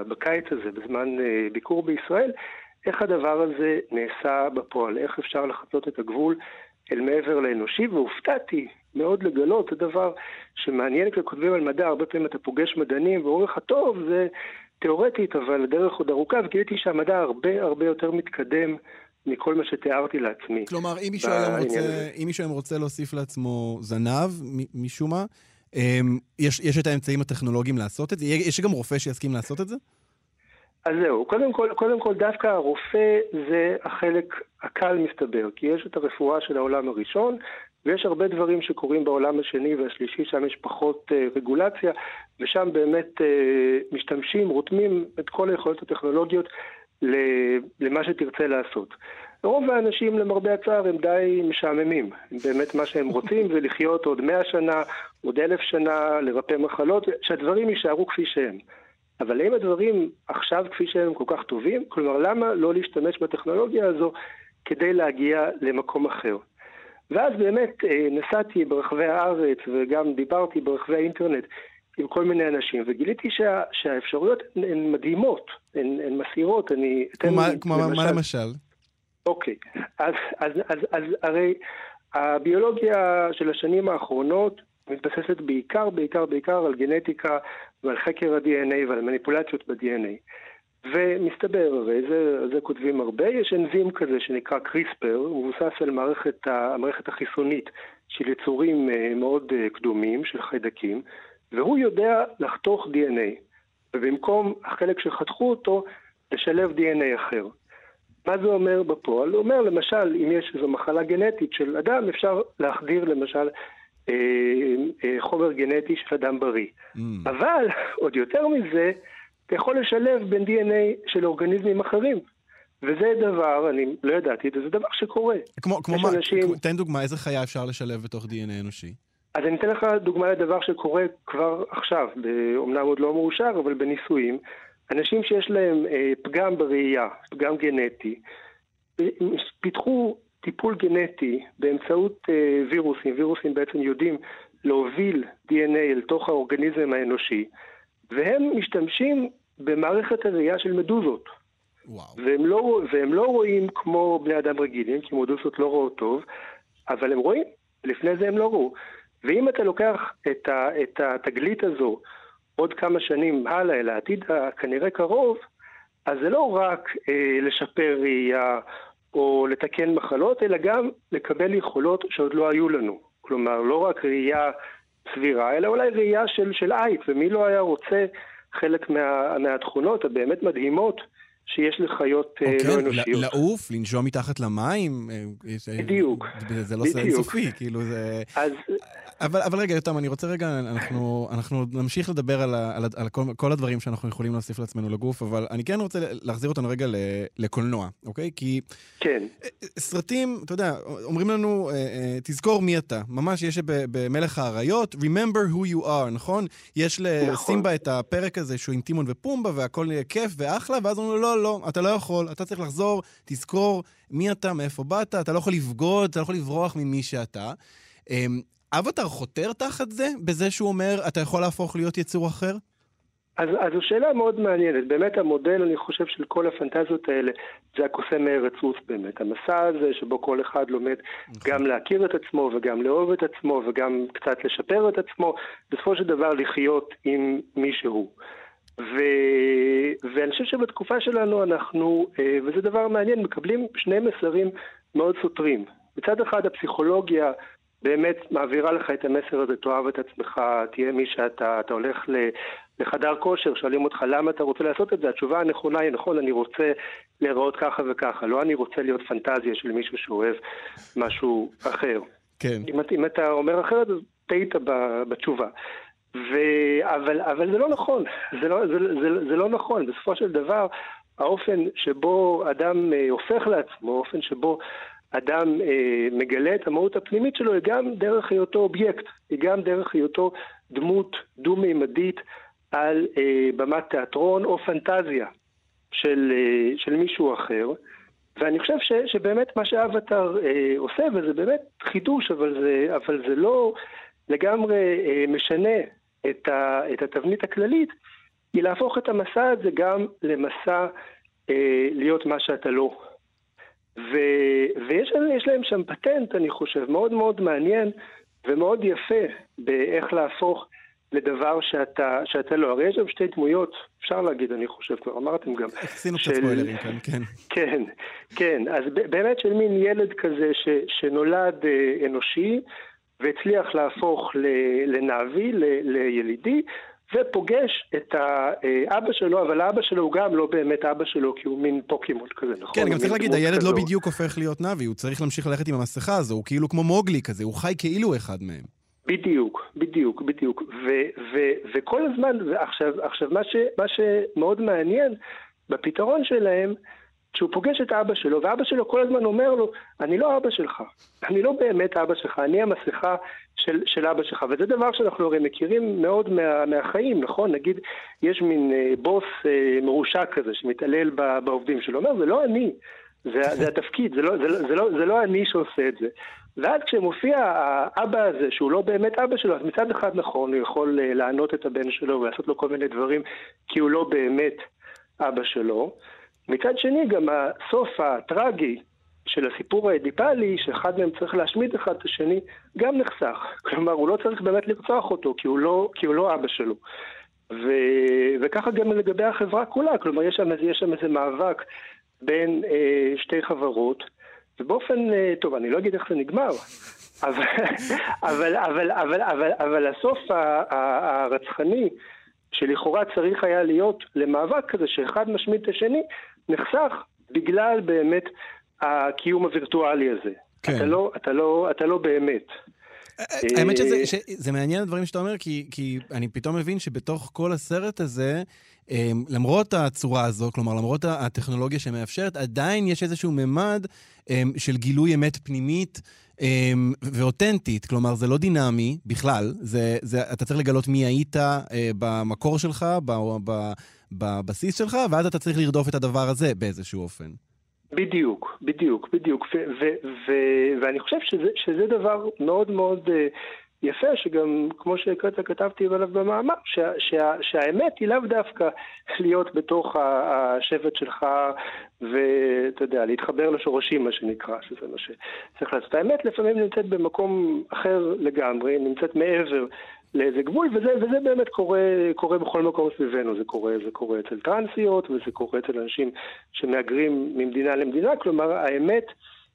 בקיץ הזה, בזמן אה, ביקור בישראל, איך הדבר הזה נעשה בפועל, איך אפשר לחצות את הגבול אל מעבר לאנושי, והופתעתי מאוד לגלות, זה דבר שמעניין כשכותבים על מדע, הרבה פעמים אתה פוגש מדענים ואומרים לך, טוב, זה תיאורטית, אבל הדרך עוד ארוכה, וגיליתי שהמדע הרבה הרבה יותר מתקדם מכל מה שתיארתי לעצמי. כלומר, אם מישהו היום רוצה, אם מישהו היום רוצה להוסיף לעצמו זנב, משום מה, אמ, יש, יש את האמצעים הטכנולוגיים לעשות את זה? יש גם רופא שיסכים לעשות את זה? אז זהו, קודם כל, קודם כל דווקא הרופא זה החלק הקל מסתבר, כי יש את הרפואה של העולם הראשון, ויש הרבה דברים שקורים בעולם השני והשלישי, שם יש פחות uh, רגולציה, ושם באמת uh, משתמשים, רותמים את כל היכולות הטכנולוגיות למה שתרצה לעשות. רוב האנשים, למרבה הצער, הם די משעממים. באמת מה שהם רוצים זה לחיות עוד מאה שנה, עוד אלף שנה, לרפא מחלות, שהדברים יישארו כפי שהם. אבל האם הדברים עכשיו כפי שהם כל כך טובים? כלומר, למה לא להשתמש בטכנולוגיה הזו כדי להגיע למקום אחר? ואז באמת אה, נסעתי ברחבי הארץ וגם דיברתי ברחבי האינטרנט עם כל מיני אנשים, וגיליתי שה, שהאפשרויות הן מדהימות, הן, הן מסעירות, אני אתן... כמו, כמו למשל, מה למשל? אוקיי, אז, אז, אז, אז הרי הביולוגיה של השנים האחרונות מתבססת בעיקר, בעיקר, בעיקר על גנטיקה ועל חקר ה-DNA ועל מניפולציות ב-DNA. ומסתבר, וזה זה כותבים הרבה, יש אנזים כזה שנקרא קריספר, הוא מבוסס על מערכת, המערכת החיסונית של יצורים אה, מאוד אה, קדומים, של חיידקים, והוא יודע לחתוך DNA, ובמקום החלק שחתכו אותו, לשלב DNA אחר. מה זה אומר בפועל? הוא אומר, למשל, אם יש איזו מחלה גנטית של אדם, אפשר להחדיר למשל אה, אה, חומר גנטי של אדם בריא. Mm. אבל, עוד יותר מזה, אתה יכול לשלב בין DNA של אורגניזמים אחרים. וזה דבר, אני לא ידעתי את זה, זה דבר שקורה. כמו, כמו מה, אנשים... תן דוגמה, איזה חיה אפשר לשלב בתוך DNA אנושי? אז אני אתן לך דוגמה לדבר שקורה כבר עכשיו, אומנם עוד לא מאושר, אבל בניסויים. אנשים שיש להם אה, פגם בראייה, פגם גנטי, פיתחו טיפול גנטי באמצעות אה, וירוסים, וירוסים בעצם יודעים להוביל DNA אל תוך האורגניזם האנושי, והם משתמשים במערכת הראייה של מדוזות. והם לא, והם לא רואים כמו בני אדם רגילים, כי מדוזות לא רואות טוב, אבל הם רואים, לפני זה הם לא ראו. ואם אתה לוקח את, ה, את התגלית הזו עוד כמה שנים הלאה, אל העתיד הכנראה קרוב, אז זה לא רק אה, לשפר ראייה או לתקן מחלות, אלא גם לקבל יכולות שעוד לא היו לנו. כלומר, לא רק ראייה סבירה, אלא אולי ראייה של, של עייף, ומי לא היה רוצה חלק מה, מהתכונות הבאמת מדהימות שיש לחיות okay, אה, אוקיי, לא אנושיות. לעוף, לנשום מתחת למים. אה, בדיוק. זה לא אינסופי, כאילו זה... אז... אבל, אבל רגע, יותם, אני רוצה רגע, אנחנו, אנחנו נמשיך לדבר על, על, על כל, כל הדברים שאנחנו יכולים להוסיף לעצמנו לגוף, אבל אני כן רוצה להחזיר אותנו רגע ל, לקולנוע, אוקיי? כי... כן. סרטים, אתה יודע, אומרים לנו, תזכור מי אתה. ממש יש במלך האריות, Remember who you are, נכון? יש לסימבה נכון. את הפרק הזה שהוא עם טימון ופומבה, והכל כיף ואחלה, ואז אומרים לו, לא, לא, אתה לא יכול, אתה צריך לחזור, תזכור מי אתה, מאיפה באת, אתה לא יכול לבגוד, אתה לא יכול לברוח ממי שאתה. אמ, אבטר חותר תחת זה, בזה שהוא אומר, אתה יכול להפוך להיות יצור אחר? אז, אז זו שאלה מאוד מעניינת. באמת המודל, אני חושב, של כל הפנטזיות האלה, זה הקוסם מארץ רוס באמת. המסע הזה שבו כל אחד לומד נכון. גם להכיר את עצמו וגם לאהוב את עצמו וגם קצת לשפר את עצמו, בסופו של דבר לחיות עם מי שהוא. ו... ואני חושב שבתקופה שלנו אנחנו, אה, וזה דבר מעניין, מקבלים שני מסרים מאוד סותרים. מצד אחד הפסיכולוגיה באמת מעבירה לך את המסר הזה, תאהב את עצמך, תהיה מי שאתה, אתה הולך לחדר כושר, שואלים אותך למה אתה רוצה לעשות את זה, התשובה הנכונה היא נכון, אני רוצה להיראות ככה וככה, לא אני רוצה להיות פנטזיה של מישהו שאוהב משהו אחר. כן. אם, אם אתה אומר אחרת, אז טעית בתשובה. ו... אבל, אבל זה לא נכון, זה לא, זה, זה, זה לא נכון, בסופו של דבר האופן שבו אדם אה, הופך לעצמו, האופן שבו אדם אה, מגלה את המהות הפנימית שלו היא גם דרך היותו אובייקט, היא גם דרך היותו דמות דו-מימדית על אה, במת תיאטרון או פנטזיה של, אה, של מישהו אחר. ואני חושב ש, שבאמת מה שאבטאר אה, עושה, וזה באמת חידוש, אבל זה, אבל זה לא לגמרי אה, משנה את, ה, את התבנית הכללית, היא להפוך את המסע הזה גם למסע אה, להיות מה שאתה לא. ו, ויש להם שם פטנט, אני חושב, מאוד מאוד מעניין ומאוד יפה באיך להפוך לדבר שאתה, שאתה לא. הרי יש שם שתי דמויות, אפשר להגיד, אני חושב, כבר אמרתם גם. עשינו קצת ספוילרים כאן, כן. כן, כן. אז באמת של מין ילד כזה ש, שנולד אה, אנושי, והצליח להפוך לנאבי, לילידי, ופוגש את האבא שלו, אבל האבא שלו הוא גם לא באמת אבא שלו, כי הוא מין פוקימון כזה, נכון? כן, גם צריך להגיד, הילד לא בדיוק הופך להיות נאבי, הוא צריך להמשיך ללכת עם המסכה הזו, הוא כאילו כמו מוגלי כזה, הוא חי כאילו אחד מהם. בדיוק, בדיוק, בדיוק. ו- ו- וכל הזמן, ועכשיו, עכשיו, מה, ש- מה שמאוד מעניין בפתרון שלהם, שהוא פוגש את אבא שלו, ואבא שלו כל הזמן אומר לו, אני לא אבא שלך, אני לא באמת אבא שלך, אני המסכה של, של אבא שלך. וזה דבר שאנחנו הרי מכירים מאוד מה, מהחיים, נכון? נגיד, יש מין אה, בוס אה, מרושע כזה שמתעלל בעובדים שלו, אומר, זה לא אני, זה, זה התפקיד, זה לא, זה, זה, לא, זה לא אני שעושה את זה. ואז כשמופיע האבא הזה, שהוא לא באמת אבא שלו, אז מצד אחד נכון, הוא יכול אה, לענות את הבן שלו ולעשות לו כל מיני דברים, כי הוא לא באמת אבא שלו. מצד שני, גם הסוף הטרגי של הסיפור האדיפלי, שאחד מהם צריך להשמיד אחד את השני, גם נחסך. כלומר, הוא לא צריך באמת לרצוח אותו, כי הוא לא, כי הוא לא אבא שלו. ו... וככה גם לגבי החברה כולה, כלומר, יש שם, יש שם איזה מאבק בין אה, שתי חברות, ובאופן, אה, טוב, אני לא אגיד איך זה נגמר, אבל, אבל, אבל, אבל, אבל, אבל הסוף הרצחני, שלכאורה צריך היה להיות למאבק כזה שאחד משמיד את השני, נחסך בגלל באמת הקיום הווירטואלי הזה. כן. אתה לא, אתה לא, אתה לא באמת. האמת שזה אה, שזה מעניין הדברים שאתה אומר, כי, כי אני פתאום מבין שבתוך כל הסרט הזה, למרות הצורה הזו, כלומר, למרות הטכנולוגיה שמאפשרת, עדיין יש איזשהו ממד אמ, של גילוי אמת פנימית אמ, ואותנטית. כלומר, זה לא דינמי בכלל, זה, זה, אתה צריך לגלות מי היית אה, במקור שלך, בבסיס שלך, ואז אתה צריך לרדוף את הדבר הזה באיזשהו אופן. בדיוק, בדיוק, בדיוק. ואני חושב שזה, שזה דבר מאוד מאוד uh, יפה, שגם, כמו שהקראת, כתבתי עליו במאמר, שה, שה, שהאמת היא לאו דווקא להיות בתוך השבט שלך, ואתה יודע, להתחבר לשורשים, מה שנקרא, שזה מה שצריך לעשות. האמת לפעמים נמצאת במקום אחר לגמרי, נמצאת מעבר לאיזה גבול, וזה, וזה באמת קורה, קורה בכל מקום סביבנו, זה קורה, זה קורה אצל טרנסיות, וזה קורה אצל אנשים שמהגרים ממדינה למדינה, כלומר האמת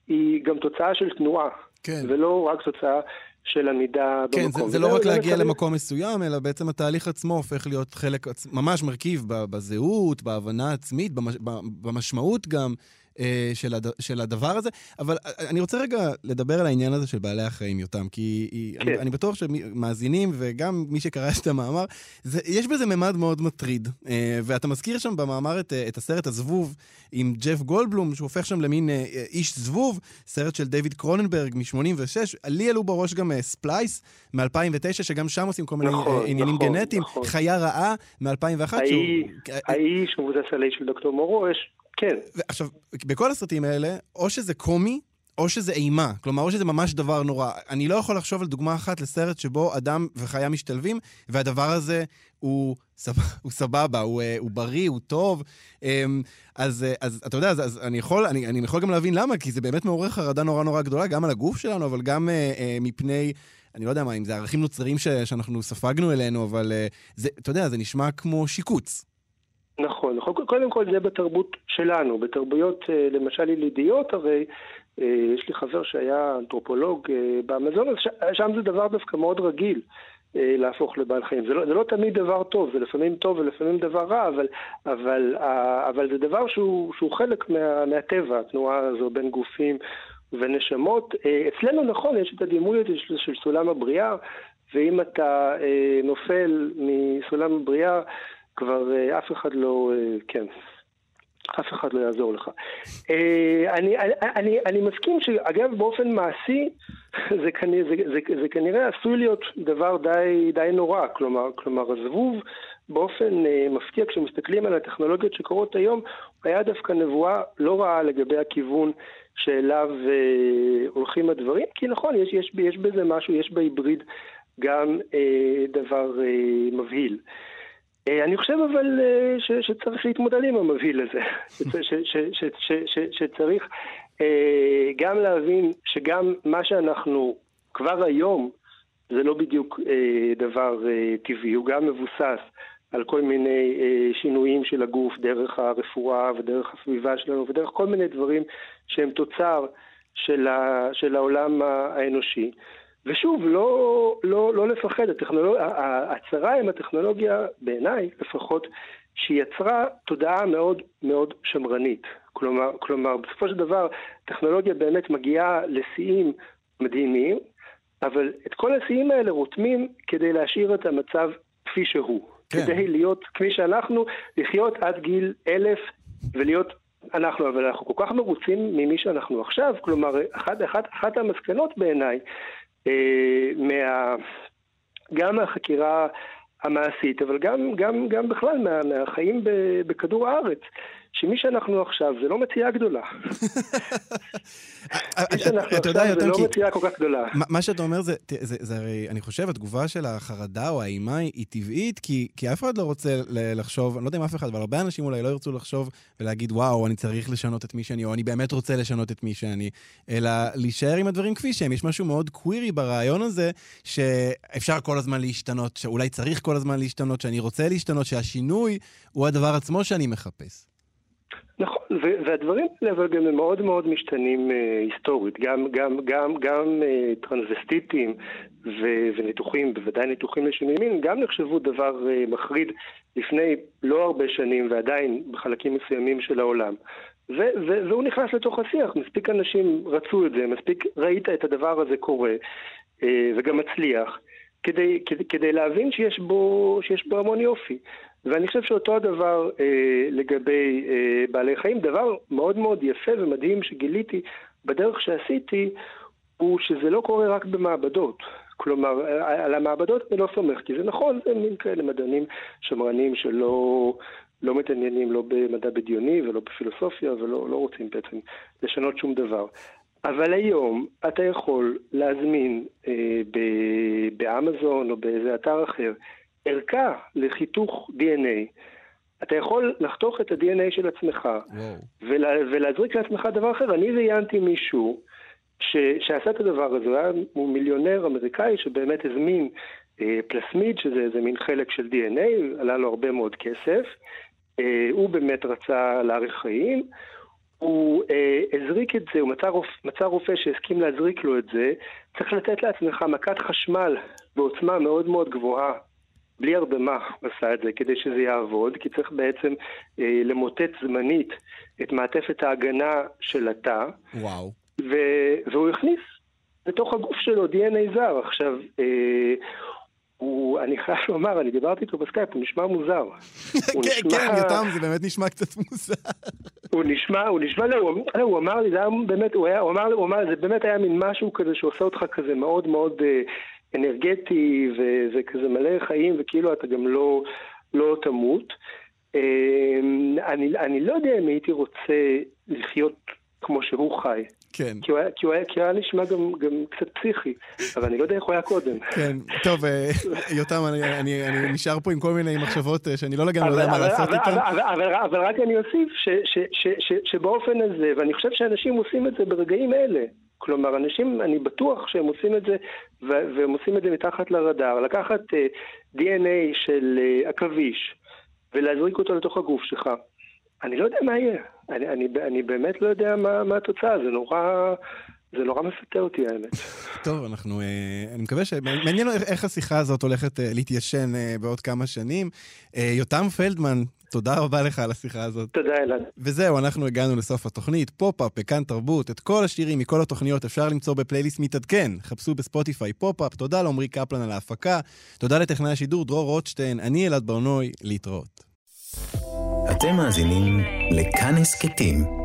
היא גם תוצאה של תנועה, כן. ולא רק תוצאה של עמידה כן, במקום. כן, זה, זה לא רק להגיע למקום מסוים, אלא בעצם התהליך עצמו הופך להיות חלק, ממש מרכיב בזהות, בהבנה עצמית, במשמעות גם. אה, של, הד... של הדבר הזה. אבל אה, אני רוצה רגע לדבר על העניין הזה של בעלי החיים, יותם, כי כן. אני, אני בטוח שמאזינים, וגם מי שקרא את המאמר, זה, יש בזה ממד מאוד מטריד. אה, ואתה מזכיר שם במאמר את, את הסרט הזבוב עם ג'ף גולדבלום, שהוא הופך שם למין איש זבוב, סרט של דיוויד קרוננברג מ-86. לי עלו בראש גם Splice מ-2009, שגם שם עושים כל מיני נכון, עניינים נכון, גנטיים. נכון. חיה רעה מ-2001. האיש מבוסס על האיש של דוקטור מורו, יש כן. עכשיו, בכל הסרטים האלה, או שזה קומי, או שזה אימה. כלומר, או שזה ממש דבר נורא. אני לא יכול לחשוב על דוגמה אחת לסרט שבו אדם וחיה משתלבים, והדבר הזה הוא, סב... הוא סבבה, הוא, אה, הוא בריא, הוא טוב. אמ, אז, אה, אז אתה יודע, אז, אז אני, יכול, אני, אני יכול גם להבין למה, כי זה באמת מעורר חרדה נורא נורא גדולה, גם על הגוף שלנו, אבל גם אה, אה, מפני... אני לא יודע מה, אם זה ערכים נוצרים ש, שאנחנו ספגנו אלינו, אבל אה, זה, אתה יודע, זה נשמע כמו שיקוץ. נכון, נכון. קודם כל זה בתרבות שלנו, בתרבויות אה, למשל ילידיות הרי, אה, יש לי חבר שהיה אנתרופולוג אה, באמזון, אז שם זה דבר דווקא מאוד רגיל. להפוך לבעל חיים. זה לא, זה לא תמיד דבר טוב, זה לפעמים טוב ולפעמים דבר רע, אבל, אבל, אבל זה דבר שהוא, שהוא חלק מה, מהטבע, התנועה הזו בין גופים ונשמות. אצלנו נכון, יש את הדימוי הזה של, של סולם הבריאה, ואם אתה נופל מסולם הבריאה כבר אה, אף אחד לא, אה, כן, אף אחד לא יעזור לך. אה, אני, אני, אני מסכים שאגב באופן מעשי זה, כנראה, זה, זה, זה כנראה עשוי להיות דבר די, די נורא, כלומר, כלומר הזבוב באופן מפתיע, כשמסתכלים על הטכנולוגיות שקורות היום, היה דווקא נבואה לא רעה לגבי הכיוון שאליו אה, הולכים הדברים, כי נכון, יש, יש, יש בזה משהו, יש בהיבריד גם אה, דבר אה, מבהיל. אה, אני חושב אבל אה, ש, שצריך להתמודד עם המבהיל הזה, ש, ש, ש, ש, ש, שצריך אה, גם להבין שגם מה שאנחנו כבר היום, זה לא בדיוק אה, דבר אה, טבעי, הוא גם מבוסס על כל מיני אה, שינויים של הגוף דרך הרפואה ודרך הסביבה שלנו ודרך כל מיני דברים שהם תוצר של, ה, של העולם האנושי. ושוב, לא, לא, לא לפחד, הטכנולוג... ההצהרה עם הטכנולוגיה, בעיניי לפחות, שהיא יצרה תודעה מאוד מאוד שמרנית. כלומר, כלומר, בסופו של דבר, טכנולוגיה באמת מגיעה לשיאים מדהימים, אבל את כל השיאים האלה רותמים כדי להשאיר את המצב כפי שהוא. כן. כדי להיות כפי שאנחנו, לחיות עד גיל אלף ולהיות אנחנו, אבל אנחנו כל כך מרוצים ממי שאנחנו עכשיו, כלומר, אחת, אחת, אחת המסקנות בעיניי, מה, גם מהחקירה המעשית, אבל גם, גם, גם בכלל מה, מהחיים בכדור הארץ, שמי שאנחנו עכשיו זה לא מציאה גדולה. מי שאנחנו עכשיו זה לא מציאה כל כך גדולה. מה שאתה אומר זה, זה הרי, אני חושב, התגובה של החרדה או האימה היא טבעית, כי אף אחד לא רוצה לחשוב, אני לא יודע אם אף אחד, אבל הרבה אנשים אולי לא ירצו לחשוב ולהגיד, וואו, אני צריך לשנות את מי שאני, או אני באמת רוצה לשנות את מי שאני, אלא להישאר עם הדברים כפי שהם. יש משהו מאוד קווירי ברעיון הזה, שאפשר כל הזמן להשתנות, שאולי צריך כל הזמן להשתנות, שאני רוצה להשתנות, שהשינוי הוא הדבר עצמו שאני מחפש. נכון, והדברים האלה אבל גם הם מאוד מאוד משתנים אה, היסטורית, גם, גם, גם, גם אה, טרנסווסטיטים ו- וניתוחים, בוודאי ניתוחים לשינוי מין, גם נחשבו דבר אה, מחריד לפני לא הרבה שנים ועדיין בחלקים מסוימים של העולם. ו- ו- והוא נכנס לתוך השיח, מספיק אנשים רצו את זה, מספיק ראית את הדבר הזה קורה אה, וגם מצליח, כדי, כדי, כדי להבין שיש בו, שיש בו המון יופי. ואני חושב שאותו הדבר אה, לגבי אה, בעלי חיים, דבר מאוד מאוד יפה ומדהים שגיליתי בדרך שעשיתי, הוא שזה לא קורה רק במעבדות. כלומר, על המעבדות אני לא סומך, כי זה נכון, זה מין כאלה מדענים שמרנים שלא לא מתעניינים לא במדע בדיוני ולא בפילוסופיה ולא לא רוצים בעצם לשנות שום דבר. אבל היום אתה יכול להזמין אה, באמזון או באיזה אתר אחר ערכה לחיתוך DNA. אתה יכול לחתוך את ה-DNA של עצמך ולה, ולהזריק לעצמך דבר אחר. אני ראיינתי מישהו ש, שעשה את הדבר הזה, הוא היה הוא מיליונר אמריקאי שבאמת הזמין אה, פלסמיד, שזה איזה מין חלק של DNA, עלה לו הרבה מאוד כסף. אה, הוא באמת רצה להאריך חיים. הוא אה, הזריק את זה, הוא מצא, רופ, מצא רופא שהסכים להזריק לו את זה, צריך לתת לעצמך מכת חשמל בעוצמה מאוד מאוד גבוהה בלי הרדמה עשה את זה כדי שזה יעבוד, כי צריך בעצם אה, למוטט זמנית את מעטפת ההגנה של התא. וואו. ו- והוא הכניס לתוך הגוף שלו DNA זר. עכשיו, אה, הוא, אני חייב לומר, אני דיברתי איתו בסקייפ, הוא נשמע מוזר. כן, כן, יותם, זה באמת נשמע קצת מוזר. הוא נשמע, הוא נשמע, לא, הוא, הוא אמר לי, זה היה באמת, הוא היה, הוא אמר, הוא אמר, זה באמת היה מין משהו כזה שעושה אותך כזה מאוד מאוד אה, אנרגטי ו- וכזה מלא חיים, וכאילו אתה גם לא, לא תמות. אמ, אני, אני לא יודע אם הייתי רוצה לחיות כמו שהוא חי. כן. כי הוא היה, כי הוא היה, כי הוא היה נשמע גם, גם קצת פסיכי, אבל אני לא יודע איך הוא היה קודם. כן, טוב, אה, יותם, אני, אני, אני נשאר פה עם כל מיני מחשבות אה, שאני לא לגמרי יודע מה לעשות איתן. אבל, אבל, אבל, אבל רק אני אוסיף ש, ש, ש, ש, שבאופן הזה, ואני חושב שאנשים עושים את זה ברגעים אלה, כלומר, אנשים, אני בטוח שהם עושים את זה, והם עושים את זה מתחת לרדאר. לקחת אה, אה, DNA של אה, עכביש ולהזריק אותו לתוך הגוף שלך. אני לא יודע מה יהיה. אני, אני, אני באמת לא יודע מה, מה התוצאה, זה נורא... זה נורא מפתה אותי האמת. טוב, אנחנו, אה, אני מקווה ש... מעניין איך השיחה הזאת הולכת אה, להתיישן אה, בעוד כמה שנים. יותם פלדמן, תודה רבה לך על השיחה הזאת. תודה, אלעד. וזהו, אנחנו הגענו לסוף התוכנית. פופ-אפ בכאן תרבות. את כל השירים מכל התוכניות אפשר למצוא בפלייליסט מתעדכן. חפשו בספוטיפיי פופ-אפ. תודה לעמרי קפלן על ההפקה. תודה לטכנאי השידור דרור רוטשטיין. אני אלעד ברנוי, להתראות. אתם מאזינים לכאן הסכתים,